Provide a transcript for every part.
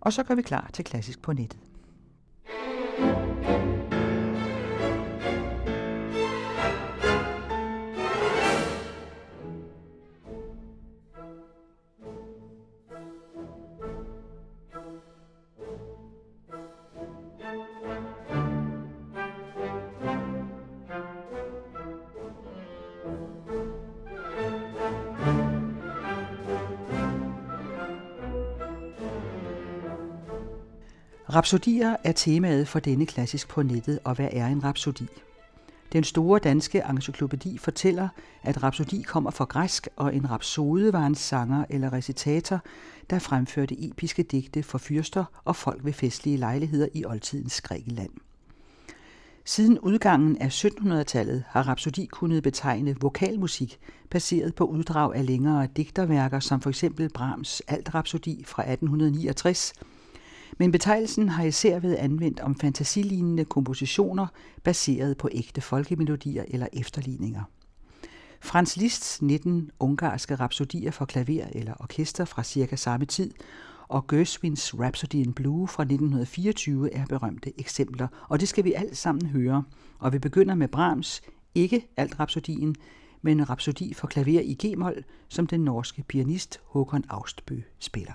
Og så gør vi klar til klassisk på nettet. Rapsodier er temaet for denne klassisk på nettet, og hvad er en rapsodi? Den store danske encyklopædi fortæller, at rapsodi kommer fra græsk, og en rapsode var en sanger eller recitator, der fremførte episke digte for fyrster og folk ved festlige lejligheder i oldtidens Grækenland. Siden udgangen af 1700-tallet har rapsodi kunnet betegne vokalmusik baseret på uddrag af længere digterværker, som for eksempel Brahms Alt-rapsodi fra 1869, men betegnelsen har især været anvendt om fantasilignende kompositioner baseret på ægte folkemelodier eller efterligninger. Franz Liszt's 19 ungarske rapsodier for klaver eller orkester fra cirka samme tid og Gershwins Rhapsody in Blue fra 1924 er berømte eksempler, og det skal vi alt sammen høre. Og vi begynder med Brahms, ikke alt rapsodien, men en rapsodi for klaver i G-mol, som den norske pianist Håkon Austbø spiller.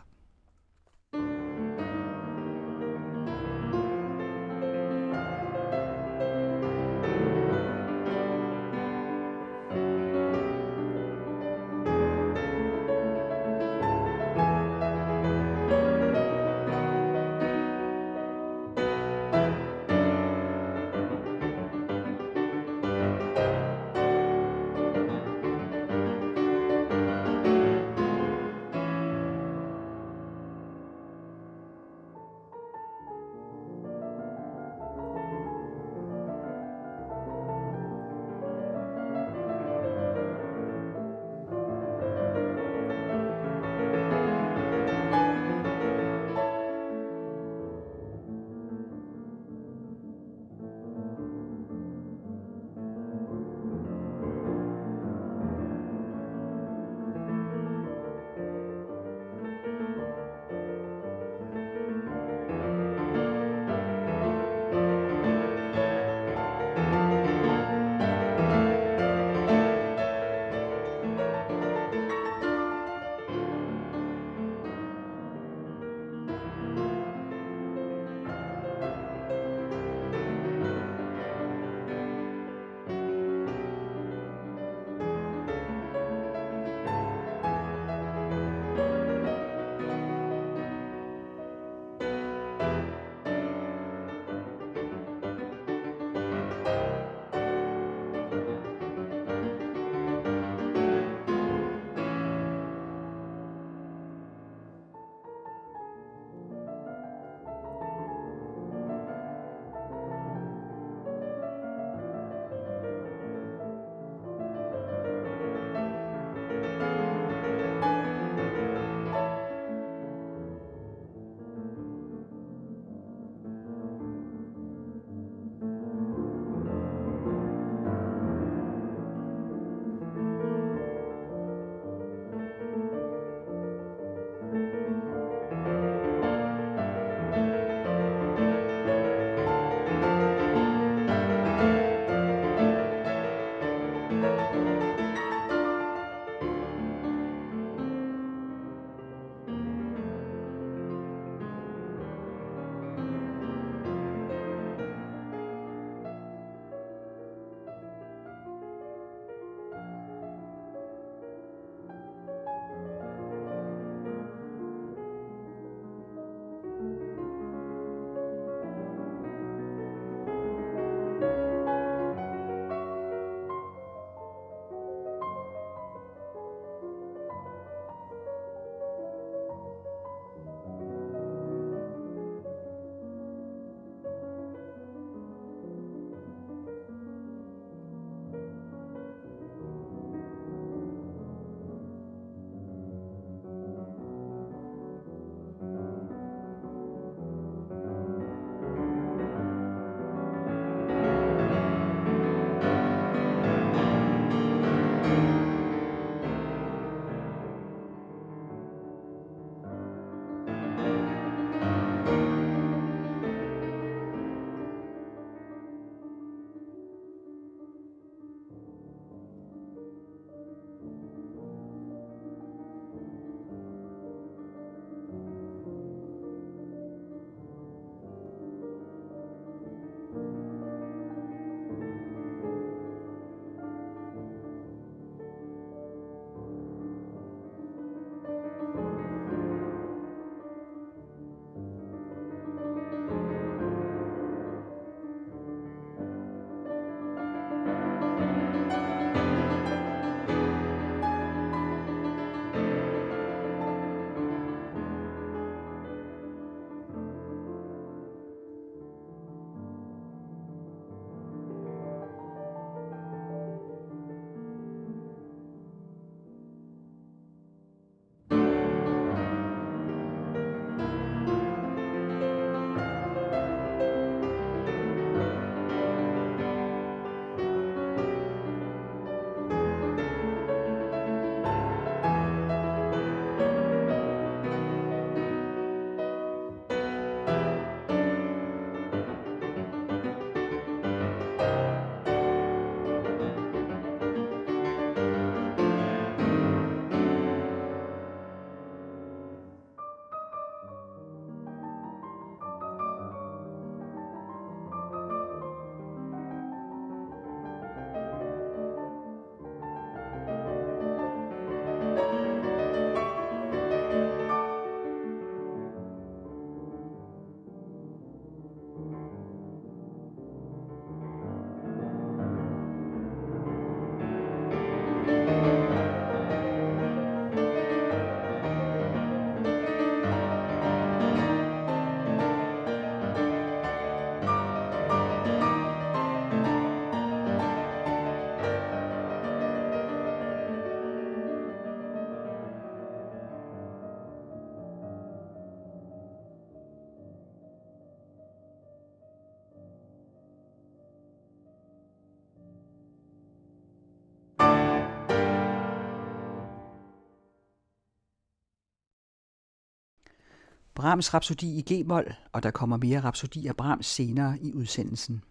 Brahms Rhapsodi i G-mol, og der kommer mere Rhapsodi af Brahms senere i udsendelsen.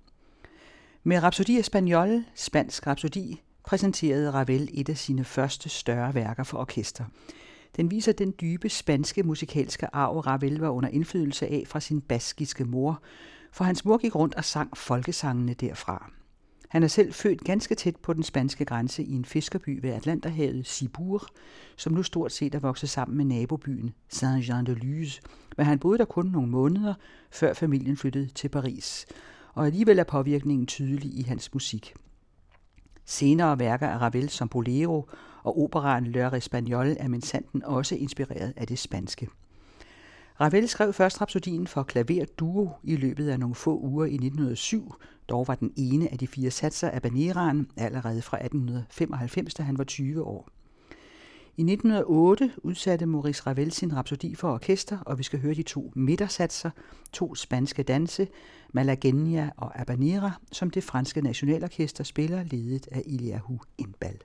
Med Rhapsodi Espagnol, spansk Rhapsodi, præsenterede Ravel et af sine første større værker for orkester. Den viser den dybe spanske musikalske arv, Ravel var under indflydelse af fra sin baskiske mor, for hans mor gik rundt og sang folkesangene derfra. Han er selv født ganske tæt på den spanske grænse i en fiskerby ved Atlanterhavet, Sibur, som nu stort set er vokset sammen med nabobyen Saint-Jean-de-Luz, men han boede der kun nogle måneder, før familien flyttede til Paris. Og alligevel er påvirkningen tydelig i hans musik. Senere værker af Ravel som Bolero og operaen L'Heure Espagnol er minsanten også inspireret af det spanske. Ravel skrev først rapsodien for klaver duo i løbet af nogle få uger i 1907, dog var den ene af de fire satser af Baneraen allerede fra 1895, da han var 20 år. I 1908 udsatte Maurice Ravel sin rapsodi for orkester, og vi skal høre de to midtersatser, to spanske danse, Malagenia og Abanera, som det franske nationalorkester spiller, ledet af Iliahu Imbal.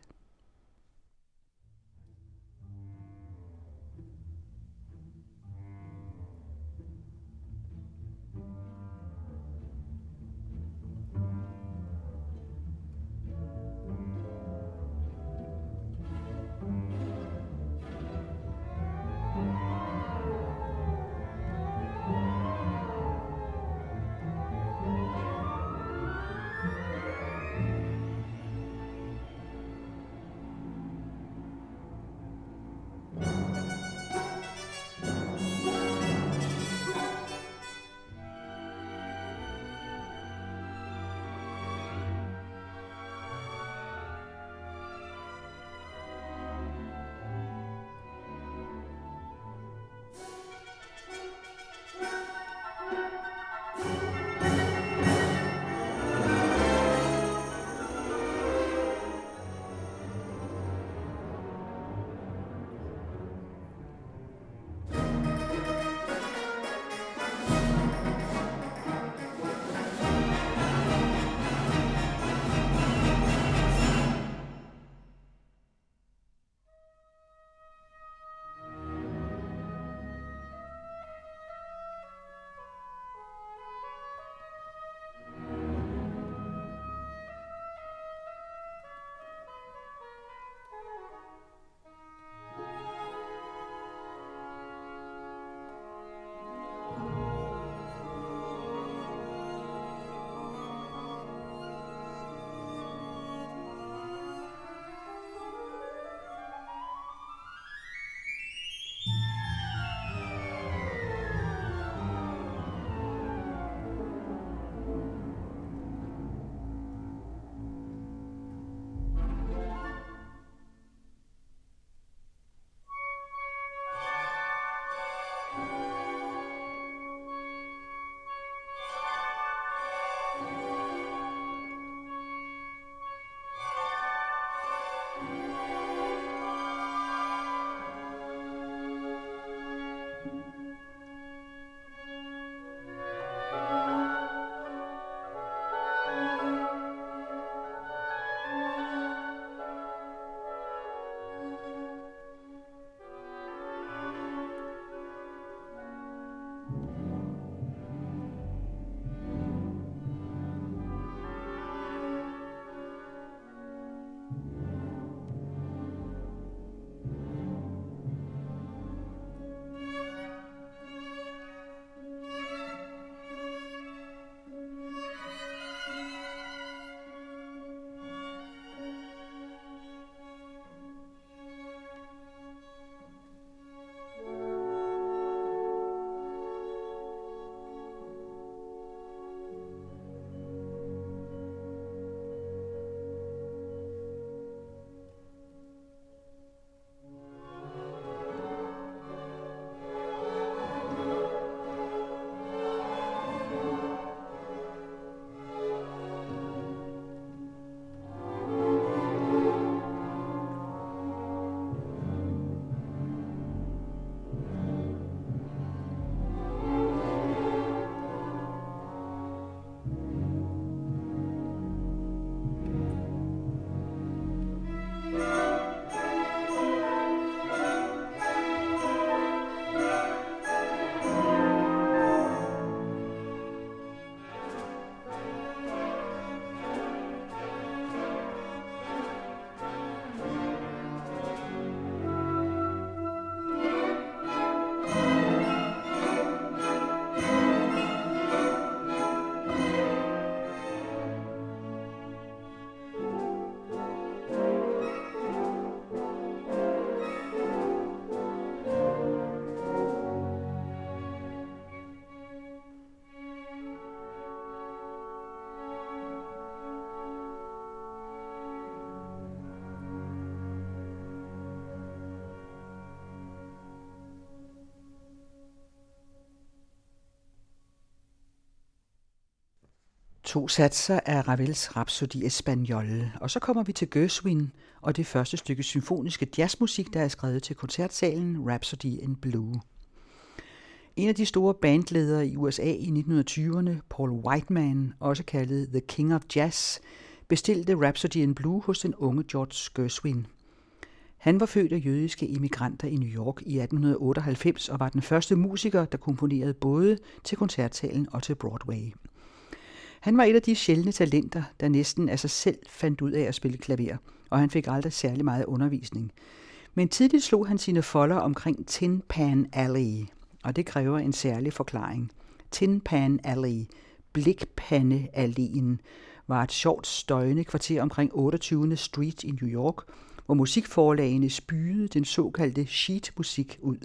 To satser af Ravels Rhapsody Espagnole, og så kommer vi til Gershwin og det første stykke symfoniske jazzmusik, der er skrevet til koncertsalen Rhapsody in Blue. En af de store bandledere i USA i 1920'erne, Paul Whiteman, også kaldet The King of Jazz, bestilte Rhapsody in Blue hos den unge George Gershwin. Han var født af jødiske immigranter i New York i 1898 og var den første musiker, der komponerede både til koncertsalen og til Broadway. Han var et af de sjældne talenter, der næsten af sig selv fandt ud af at spille klaver, og han fik aldrig særlig meget undervisning. Men tidligt slog han sine folder omkring Tin Pan Alley, og det kræver en særlig forklaring. Tin Pan Alley, Blikpandealléen, var et sjovt støjende kvarter omkring 28. Street i New York, hvor musikforlagene spyede den såkaldte sheet-musik ud.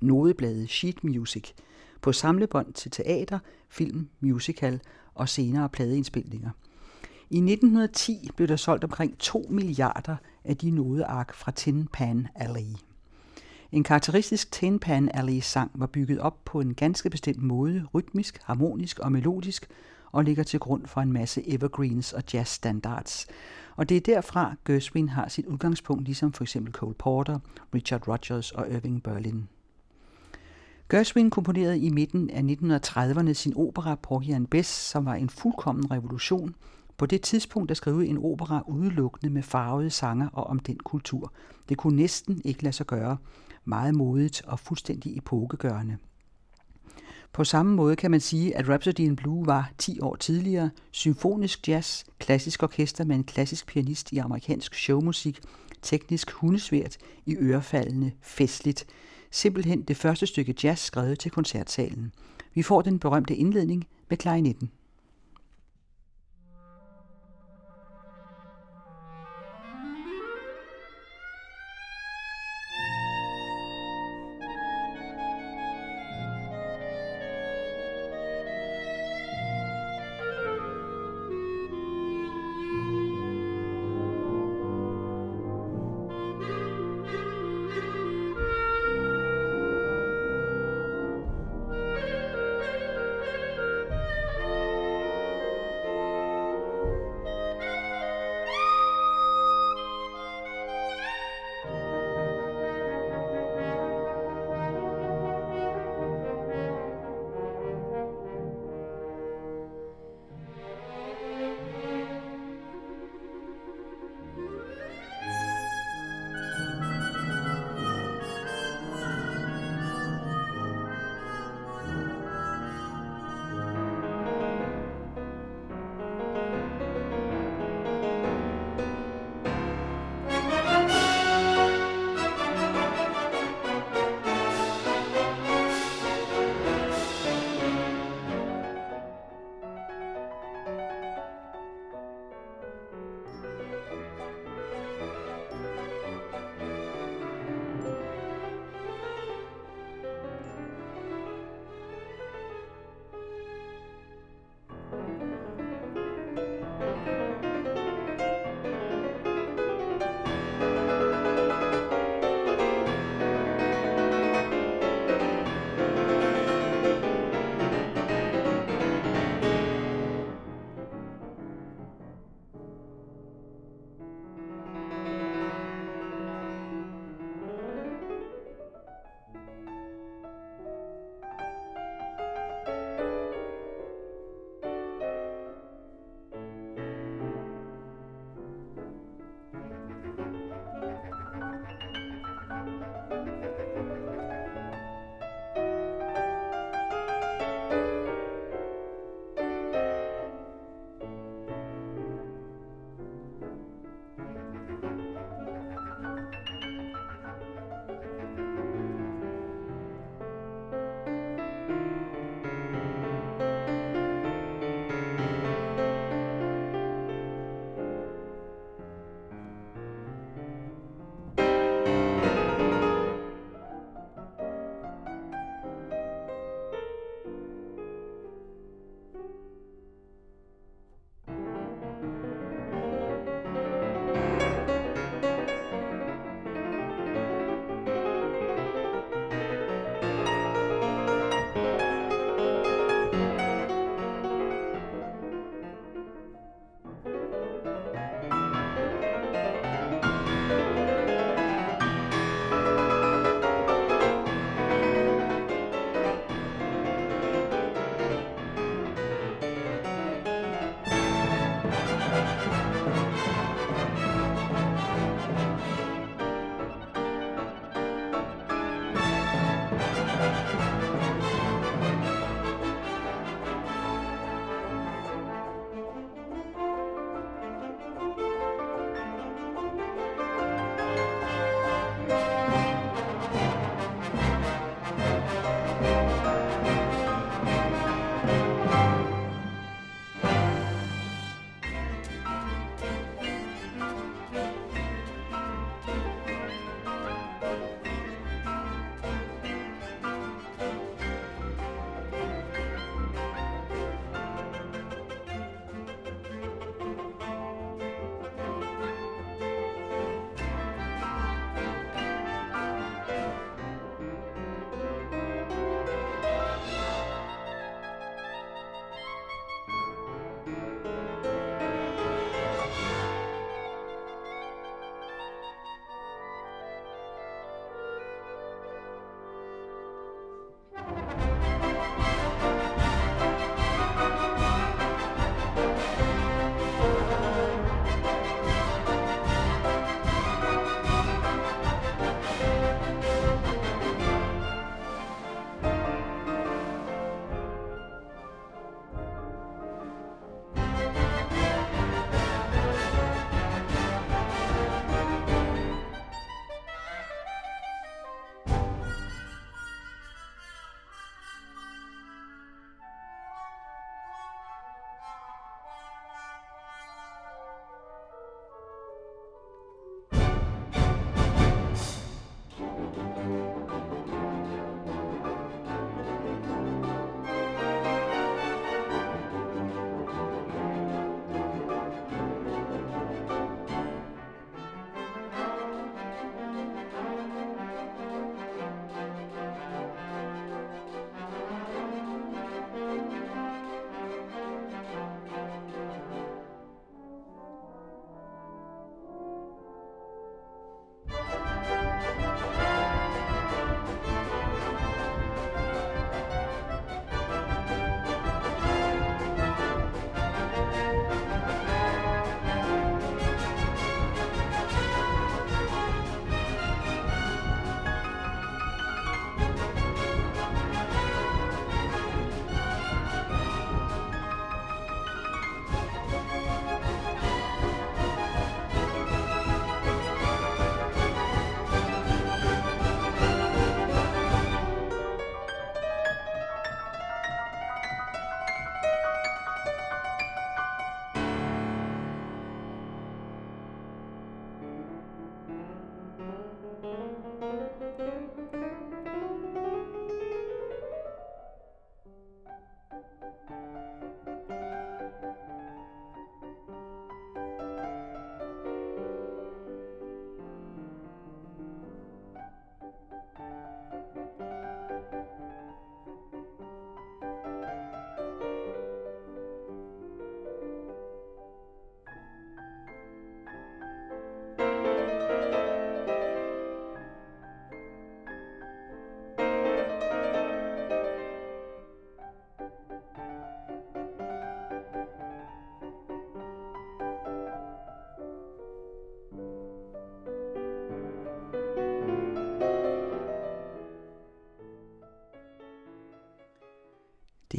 Nodebladet Sheet Music på samlebånd til teater, film, musical og senere pladeindspilninger. I 1910 blev der solgt omkring 2 milliarder af de nodeark fra Tin Pan Alley. En karakteristisk Tin Pan Alley sang var bygget op på en ganske bestemt måde, rytmisk, harmonisk og melodisk, og ligger til grund for en masse evergreens og jazz standards. Og det er derfra, Gershwin har sit udgangspunkt, ligesom for eksempel Cole Porter, Richard Rodgers og Irving Berlin. Gershwin komponerede i midten af 1930'erne sin opera Porgy and Bess, som var en fuldkommen revolution. På det tidspunkt der skrev en opera udelukkende med farvede sanger og om den kultur. Det kunne næsten ikke lade sig gøre. Meget modigt og fuldstændig epokegørende. På samme måde kan man sige, at Rhapsody in Blue var 10 år tidligere symfonisk jazz, klassisk orkester med en klassisk pianist i amerikansk showmusik, teknisk hundesvært, i ørefaldende, festligt. Simpelthen det første stykke jazz skrevet til koncertsalen. Vi får den berømte indledning med klarinetten.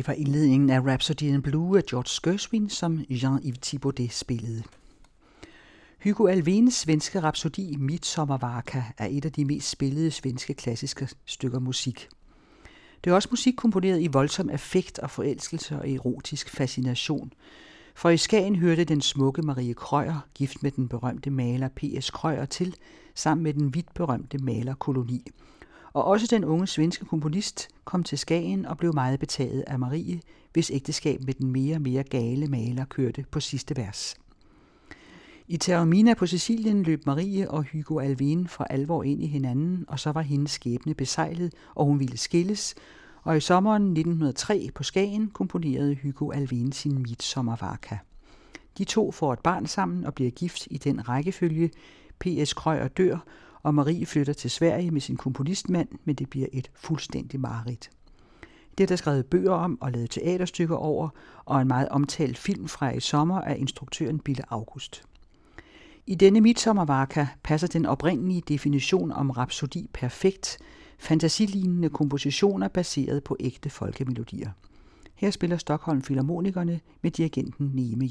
Var indledningen af Rhapsody in Blue af George Gershwin, som Jean-Yves Thibaudet spillede. Hugo Alvens svenske rapsodi Midsommarvaka er et af de mest spillede svenske klassiske stykker musik. Det er også musik komponeret i voldsom affekt og forelskelse og erotisk fascination. For i Skagen hørte den smukke Marie Krøyer, gift med den berømte maler P.S. Krøyer til, sammen med den vidt berømte maler Koloni. Og også den unge svenske komponist kom til Skagen og blev meget betaget af Marie, hvis ægteskab med den mere og mere gale maler kørte på sidste vers. I Termina på Sicilien løb Marie og Hugo Alvin for alvor ind i hinanden, og så var hendes skæbne besejlet, og hun ville skilles, og i sommeren 1903 på Skagen komponerede Hugo Alvin sin Midsommervaka. De to får et barn sammen og bliver gift i den rækkefølge. P.S. Krøyer dør, og Marie flytter til Sverige med sin komponistmand, men det bliver et fuldstændig mareridt. Det er der skrevet bøger om og lavet teaterstykker over, og en meget omtalt film fra i sommer af instruktøren Bille August. I denne Midsommervaka passer den oprindelige definition om rapsodi perfekt, fantasilignende kompositioner baseret på ægte folkemelodier. Her spiller Stockholm Philharmonikerne med dirigenten Neme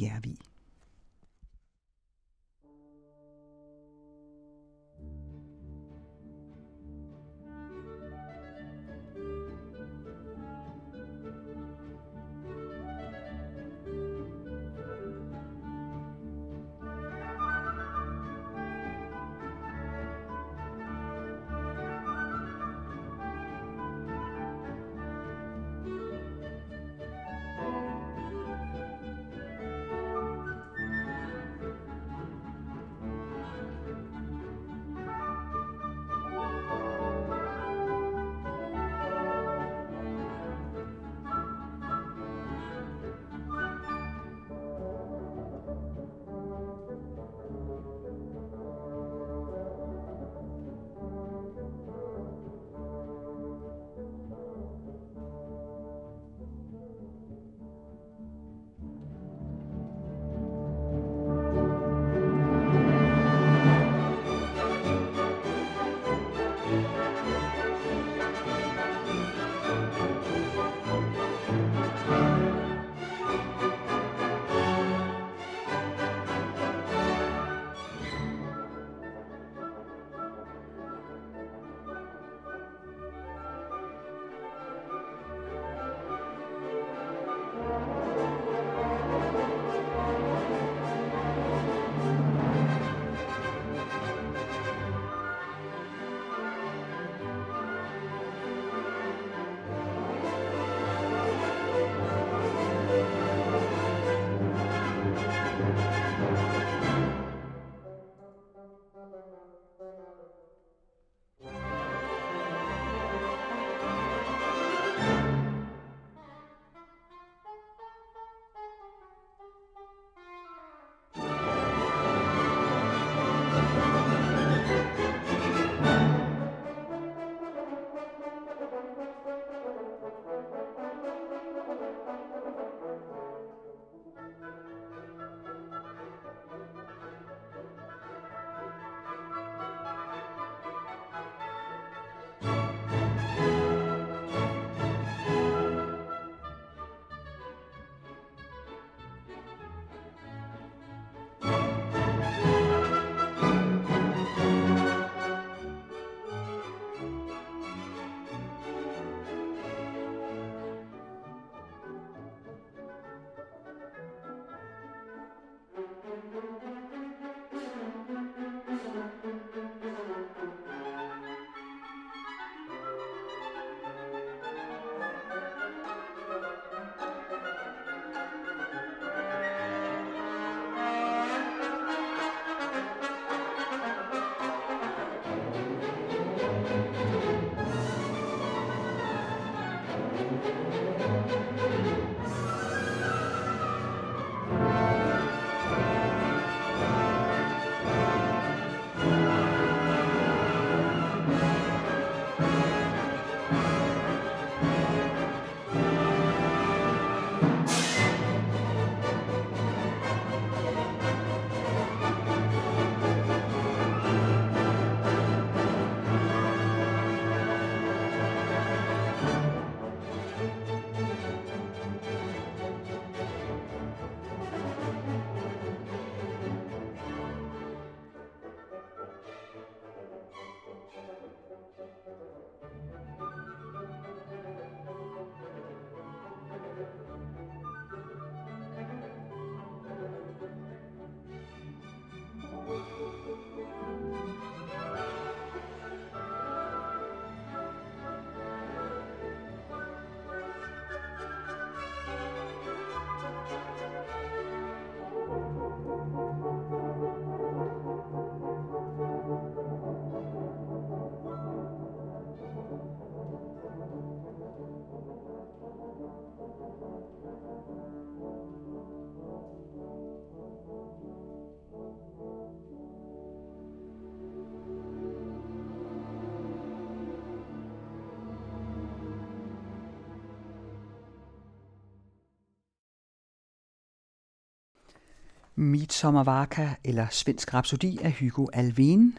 Järvi. Midsommervaka eller Svensk Rhapsodi af Hugo Alvén,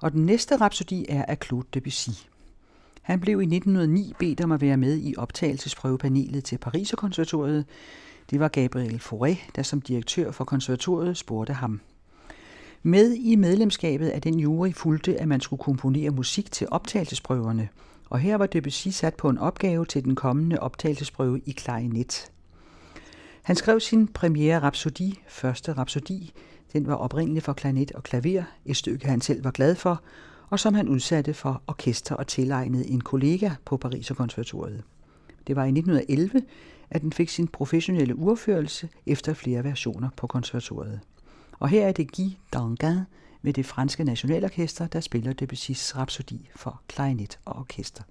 og den næste rhapsodi er af Claude Debussy. Han blev i 1909 bedt om at være med i optagelsesprøvepanelet til Pariserkonservatoriet. Det var Gabriel Fauré, der som direktør for konservatoriet spurgte ham. Med i medlemskabet af den jury fulgte, at man skulle komponere musik til optagelsesprøverne, og her var Debussy sat på en opgave til den kommende optagelsesprøve i klarinet. Han skrev sin premiere Rhapsodi, første Rhapsodi. Den var oprindeligt for klarinet og klaver, et stykke han selv var glad for, og som han udsatte for orkester og tilegnede en kollega på Paris konservatoriet. Det var i 1911, at den fik sin professionelle urførelse efter flere versioner på konservatoriet. Og her er det Guy Dangan med det franske nationalorkester, der spiller Debussys Rhapsodi for klarinet og orkester.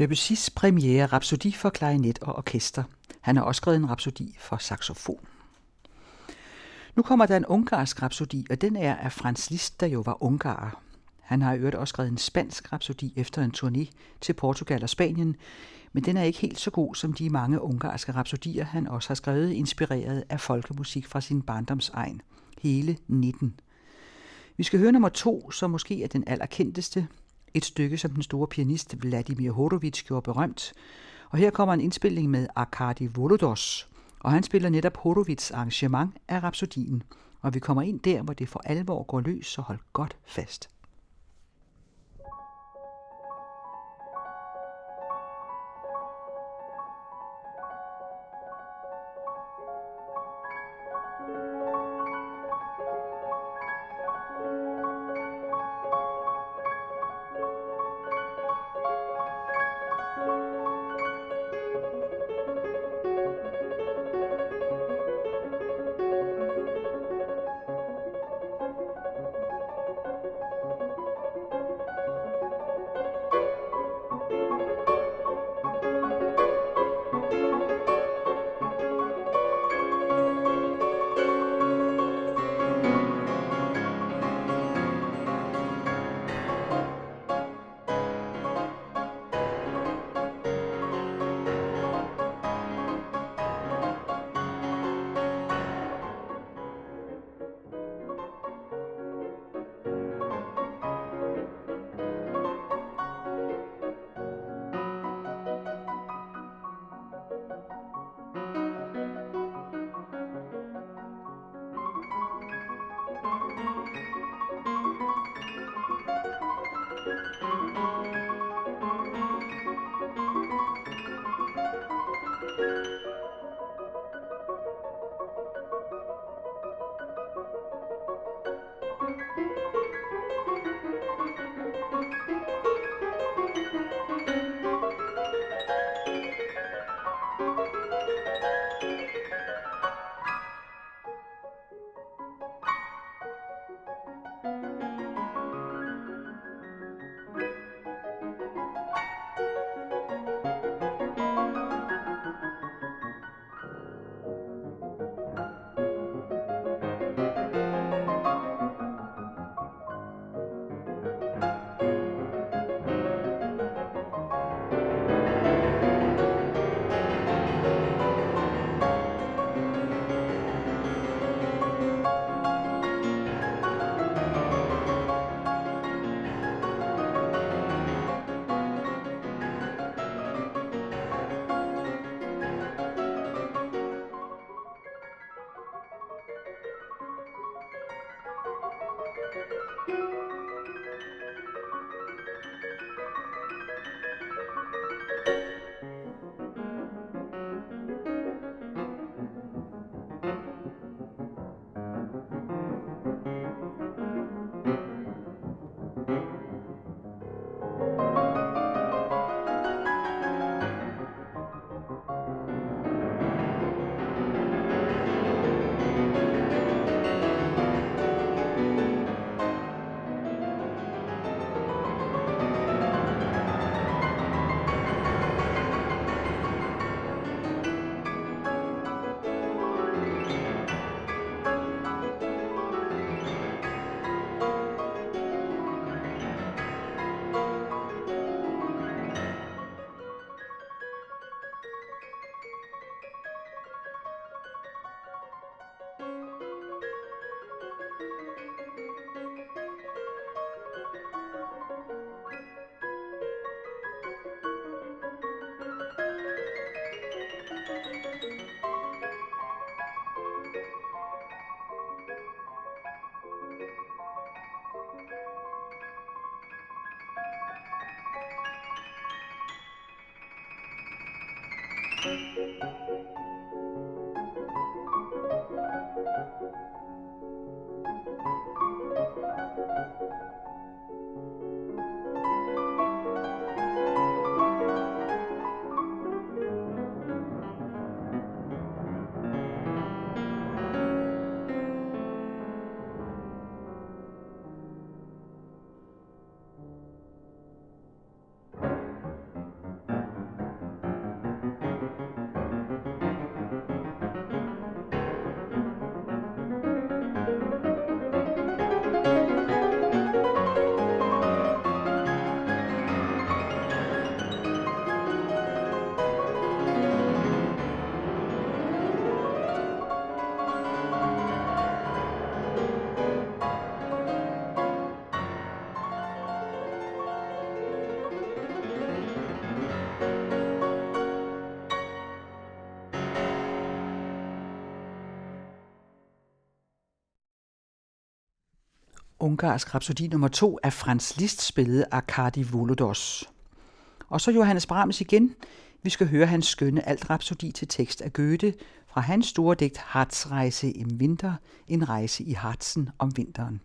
Debussy's premiere Rhapsodi for klarinet og orkester. Han har også skrevet en rhapsodi for saxofon. Nu kommer der en ungarsk rhapsodi, og den er af Franz Liszt, der jo var ungarer. Han har i øvrigt også skrevet en spansk rhapsodi efter en turné til Portugal og Spanien, men den er ikke helt så god som de mange ungarske rhapsodier, han også har skrevet, inspireret af folkemusik fra sin barndomsegn. Hele 19. Vi skal høre nummer to, som måske er den allerkendteste, et stykke, som den store pianist Vladimir Horowitz gjorde berømt. Og her kommer en indspilning med Arkady Volodos, og han spiller netop Horowitz arrangement af Rhapsodien. Og vi kommer ind der, hvor det for alvor går løs, så hold godt fast. Ungarsk rapsodi nummer 2 af Franz Liszt spillet Arkadi Volodos. Og så Johannes Brahms igen. Vi skal høre hans skønne alt rhapsodi til tekst af Goethe fra hans store digt Harzreise im Winter, en rejse i Harzen om vinteren.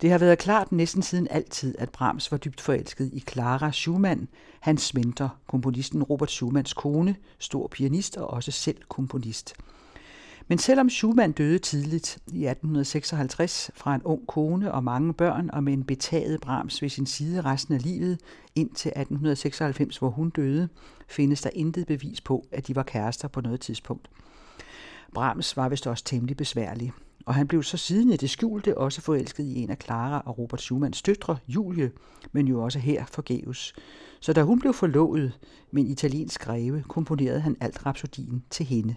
Det har været klart næsten siden altid, at Brahms var dybt forelsket i Clara Schumann, hans mentor, komponisten Robert Schumanns kone, stor pianist og også selv komponist. Men selvom Schumann døde tidligt i 1856 fra en ung kone og mange børn og med en betaget Brahms ved sin side resten af livet, indtil 1896, hvor hun døde, findes der intet bevis på, at de var kærester på noget tidspunkt. Brahms var vist også temmelig besværlig, og han blev så siden i det skjulte også forelsket i en af Clara og Robert Schumanns døtre, Julie, men jo også her forgæves. Så da hun blev forlovet med en italiensk greve, komponerede han alt rapsodien til hende.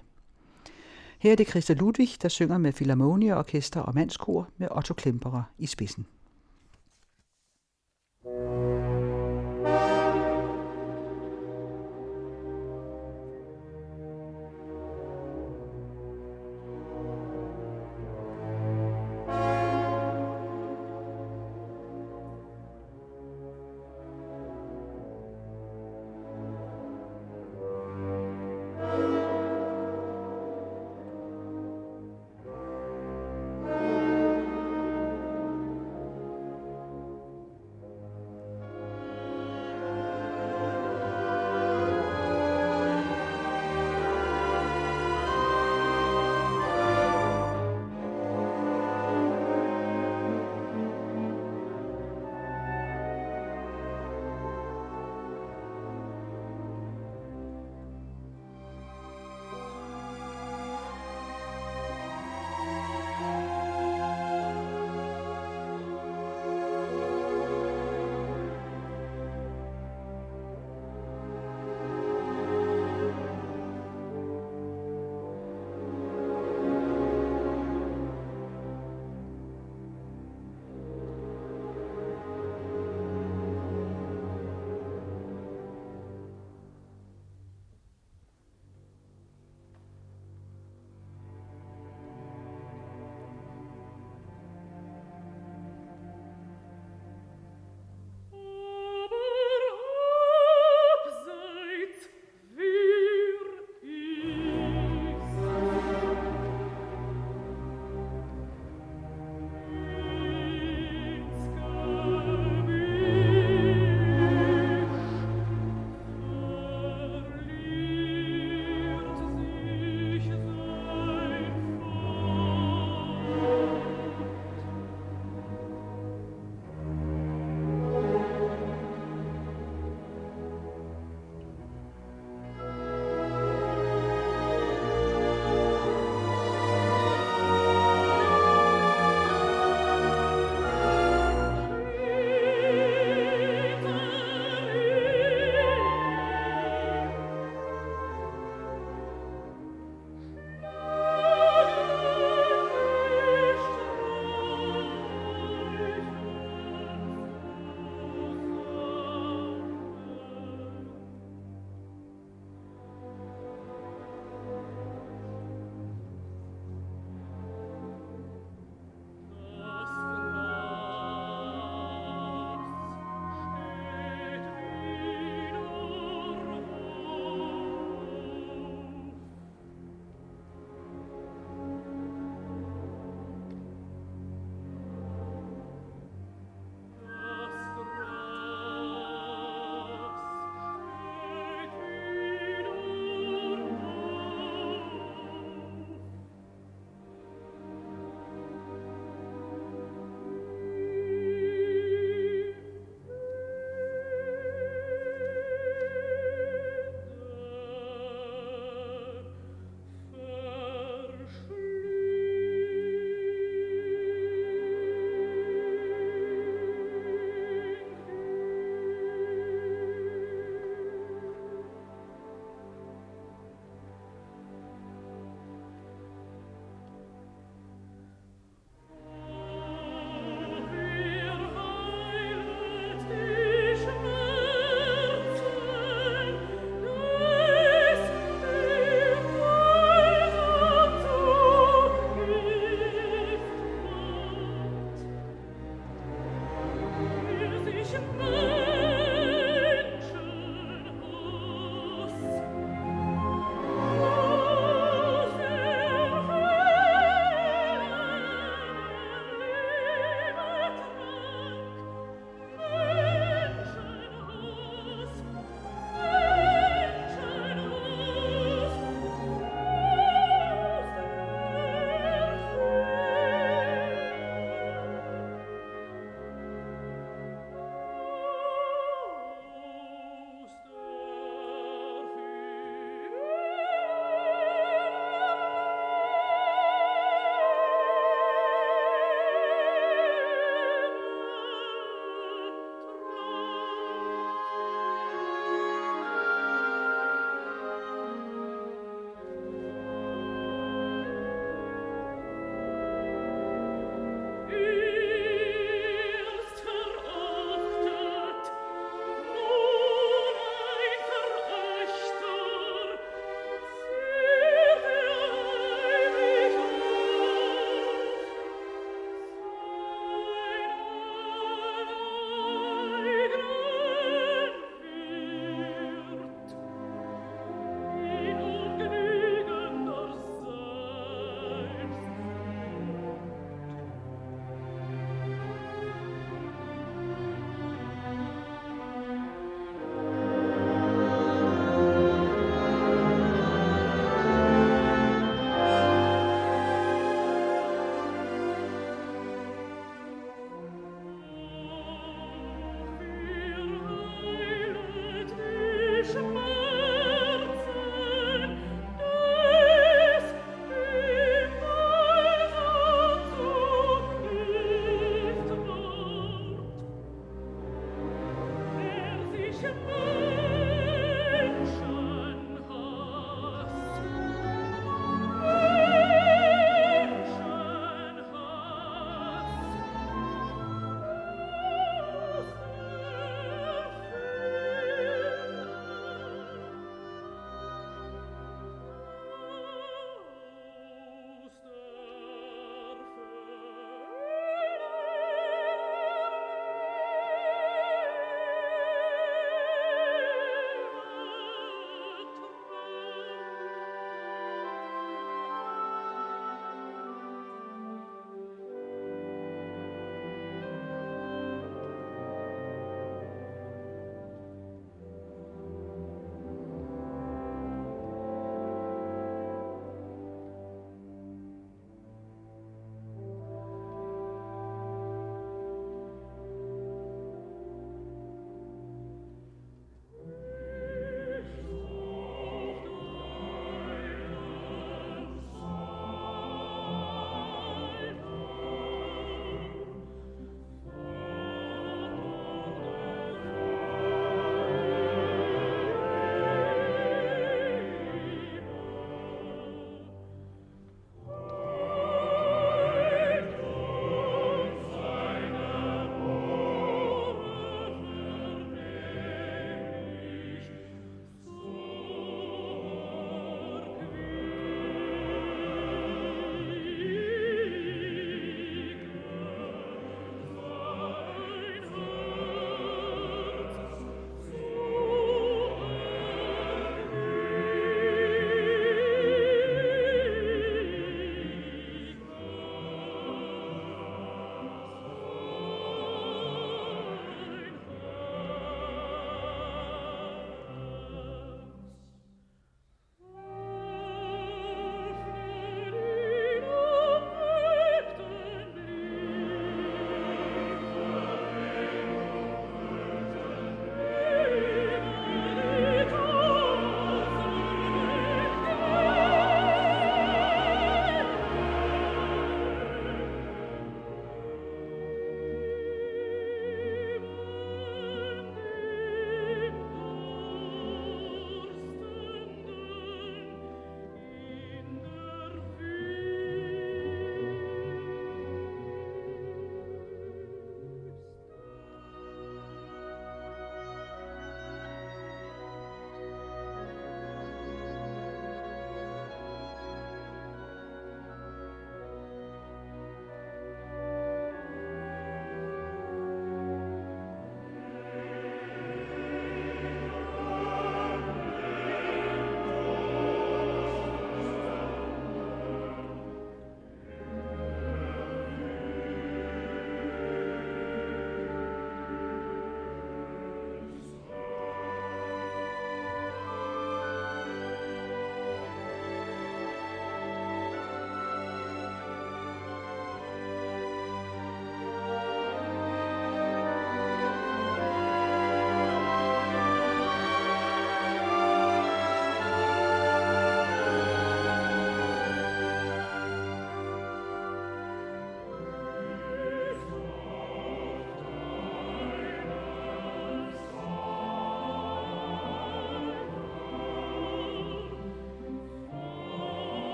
Her er det Christa Ludwig, der synger med Philharmonieorkester og mandskor med Otto Klemperer i spidsen.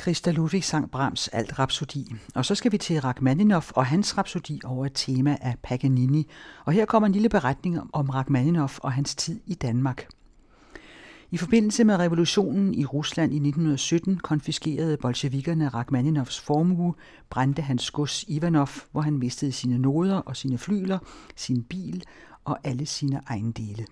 Christa Ludwig sang Brahms alt Rhapsodi. Og så skal vi til Rachmaninoff og hans Rhapsodi over et tema af Paganini. Og her kommer en lille beretning om Rachmaninoff og hans tid i Danmark. I forbindelse med revolutionen i Rusland i 1917 konfiskerede bolsjevikkerne Rachmaninoffs formue, brændte hans gods Ivanov, hvor han mistede sine noder og sine flyler, sin bil og alle sine ejendele.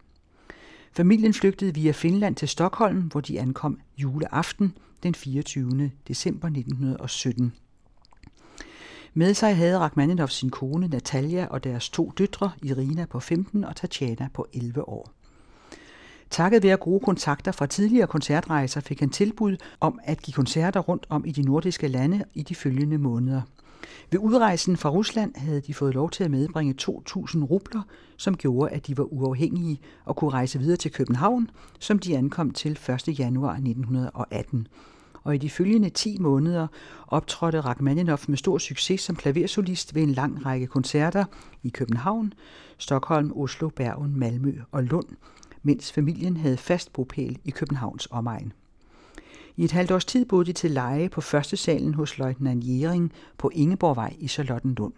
Familien flygtede via Finland til Stockholm, hvor de ankom juleaften den 24. december 1917. Med sig havde Rachmaninoff sin kone Natalia og deres to døtre, Irina på 15 og Tatjana på 11 år. Takket være gode kontakter fra tidligere koncertrejser fik han tilbud om at give koncerter rundt om i de nordiske lande i de følgende måneder. Ved udrejsen fra Rusland havde de fået lov til at medbringe 2.000 rubler, som gjorde, at de var uafhængige og kunne rejse videre til København, som de ankom til 1. januar 1918. Og i de følgende 10 måneder optrådte Rachmaninoff med stor succes som klaversolist ved en lang række koncerter i København, Stockholm, Oslo, Bergen, Malmø og Lund, mens familien havde fast bopæl i Københavns omegn. I et halvt års tid boede de til leje på første salen hos løjtnant Jering på Ingeborgvej i Charlottenlund.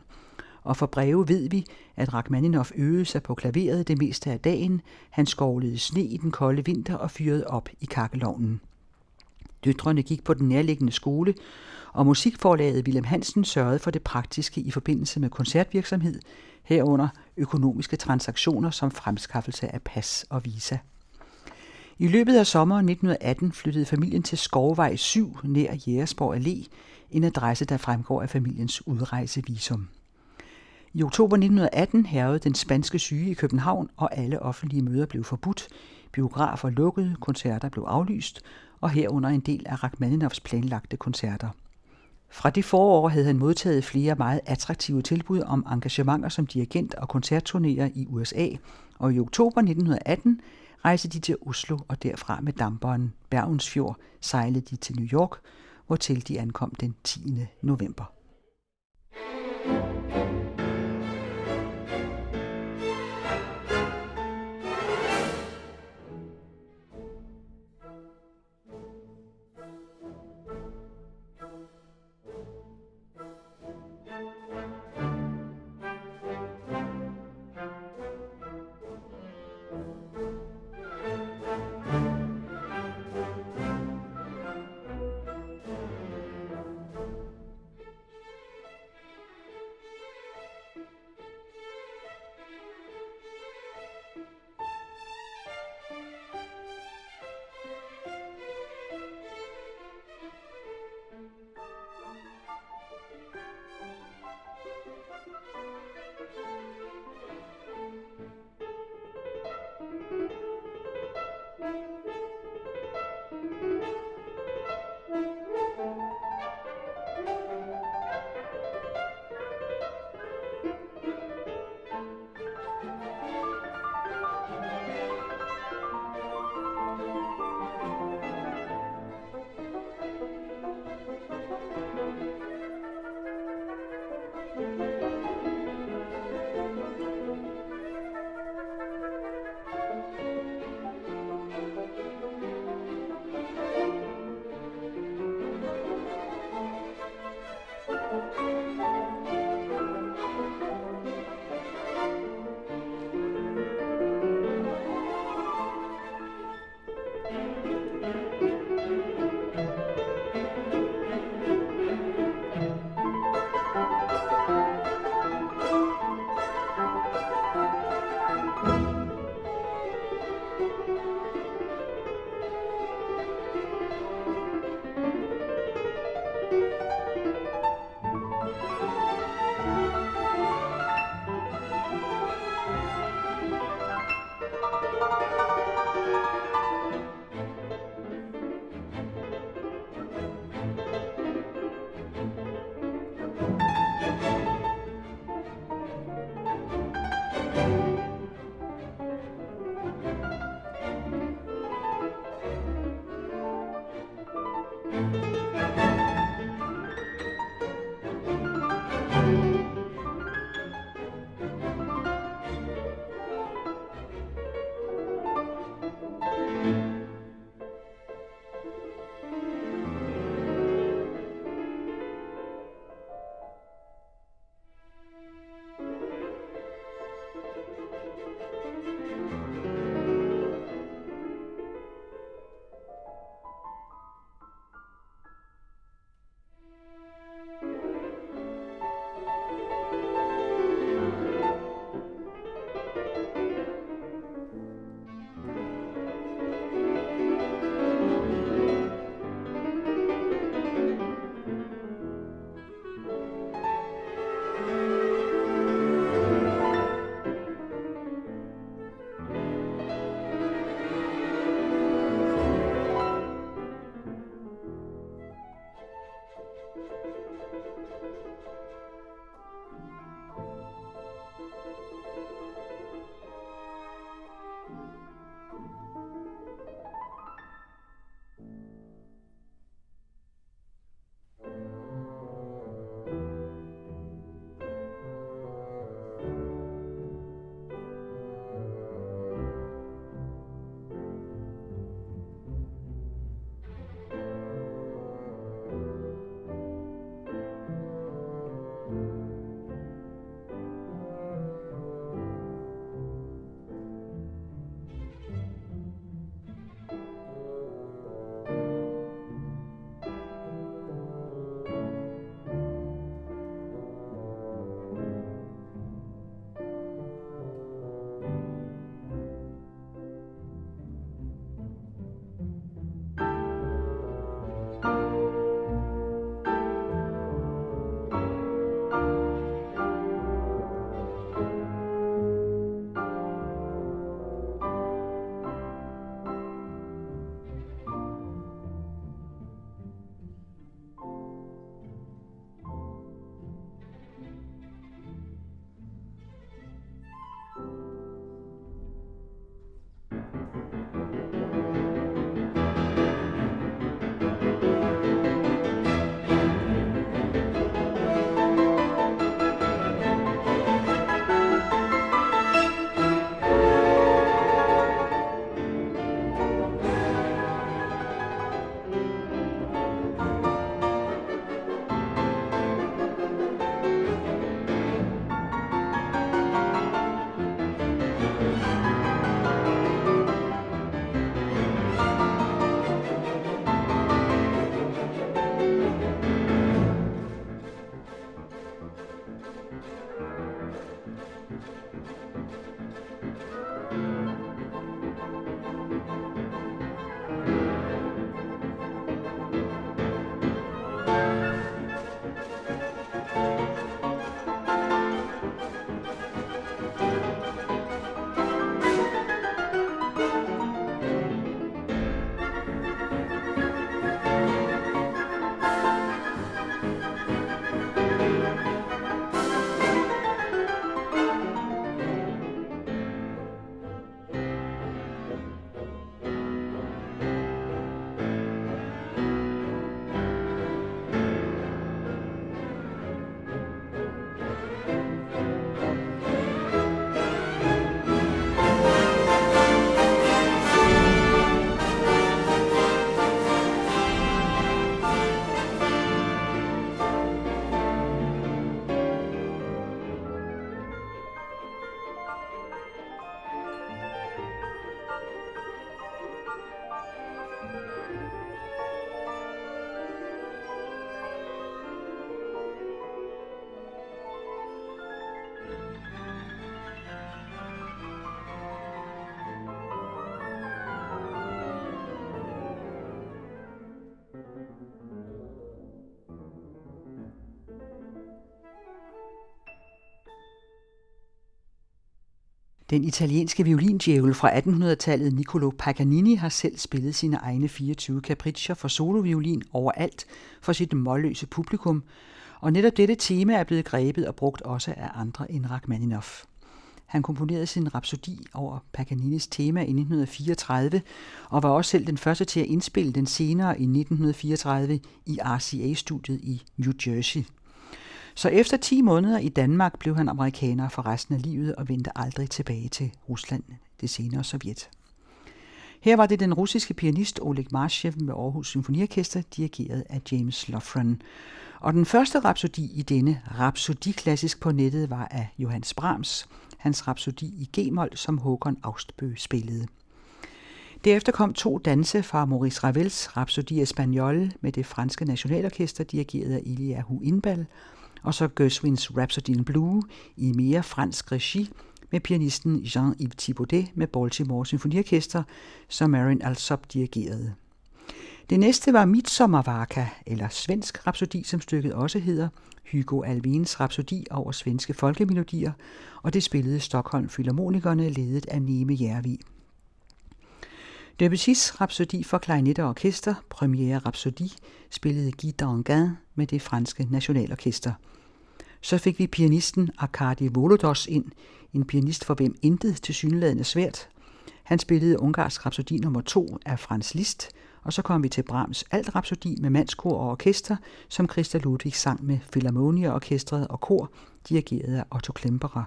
Og for breve ved vi, at Rachmaninoff øvede sig på klaveret det meste af dagen. Han skovlede sne i den kolde vinter og fyrede op i kakkelovnen. Døtrene gik på den nærliggende skole, og musikforlaget Wilhelm Hansen sørgede for det praktiske i forbindelse med koncertvirksomhed, herunder økonomiske transaktioner som fremskaffelse af pas og visa. I løbet af sommeren 1918 flyttede familien til Skovvej 7 nær Jægersborg Allé, en adresse, der fremgår af familiens udrejsevisum. I oktober 1918 hervede den spanske syge i København, og alle offentlige møder blev forbudt, biografer lukkede, koncerter blev aflyst, og herunder en del af Rachmaninoffs planlagte koncerter. Fra det forår havde han modtaget flere meget attraktive tilbud om engagementer som dirigent og koncertturnéer i USA, og i oktober 1918 rejste de til Oslo, og derfra med damperen Bergensfjord sejlede de til New York, hvor til de ankom den 10. november. Den italienske violindjævel fra 1800-tallet Niccolo Paganini har selv spillet sine egne 24 capriccier for soloviolin overalt for sit målløse publikum, og netop dette tema er blevet grebet og brugt også af andre end Rachmaninoff. Han komponerede sin rapsodi over Paganinis tema i 1934, og var også selv den første til at indspille den senere i 1934 i RCA-studiet i New Jersey. Så efter 10 måneder i Danmark blev han amerikaner for resten af livet og vendte aldrig tilbage til Rusland, det senere Sovjet. Her var det den russiske pianist Oleg Marshev med Aarhus Symfoniorkester, dirigeret af James Lofgren. Og den første rapsodi i denne rapsodiklassisk på nettet var af Johannes Brahms, hans rapsodi i G-mol, som Håkon Austbø spillede. Derefter kom to danse fra Maurice Ravels Rhapsodie Espagnole med det franske nationalorkester, dirigeret af Ilya Huinbal, og så Gershwins Rhapsody in Blue i mere fransk regi med pianisten Jean-Yves Thibaudet med Baltimore Symfoniorkester, som Marin Alsop dirigerede. Det næste var Midsommervaka, eller svensk rapsodi, som stykket også hedder, Hugo Alvins rapsodi over svenske folkemelodier, og det spillede Stockholm Philharmonikerne ledet af Neme Järvi. Debussy's rapsodi for klarinet og orkester, Premiere Rhapsodie, spillede Guy Dangan med det franske nationalorkester. Så fik vi pianisten Arkady Volodos ind, en pianist for hvem intet til synlædende svært. Han spillede ungarsk rapsodi nummer 2 af Franz Liszt, og så kom vi til Brahms alt rapsodi med mandskor og orkester, som Christa Ludwig sang med Philharmonia Orkestret og kor, dirigeret af Otto Klemperer.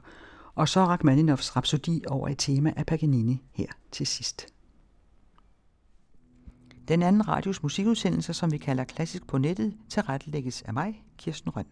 Og så Rachmaninoffs rapsodi over et tema af Paganini her til sidst. Den anden radios musikudsendelse, som vi kalder Klassisk på nettet, tilrettelægges af mig, Kirsten Røn.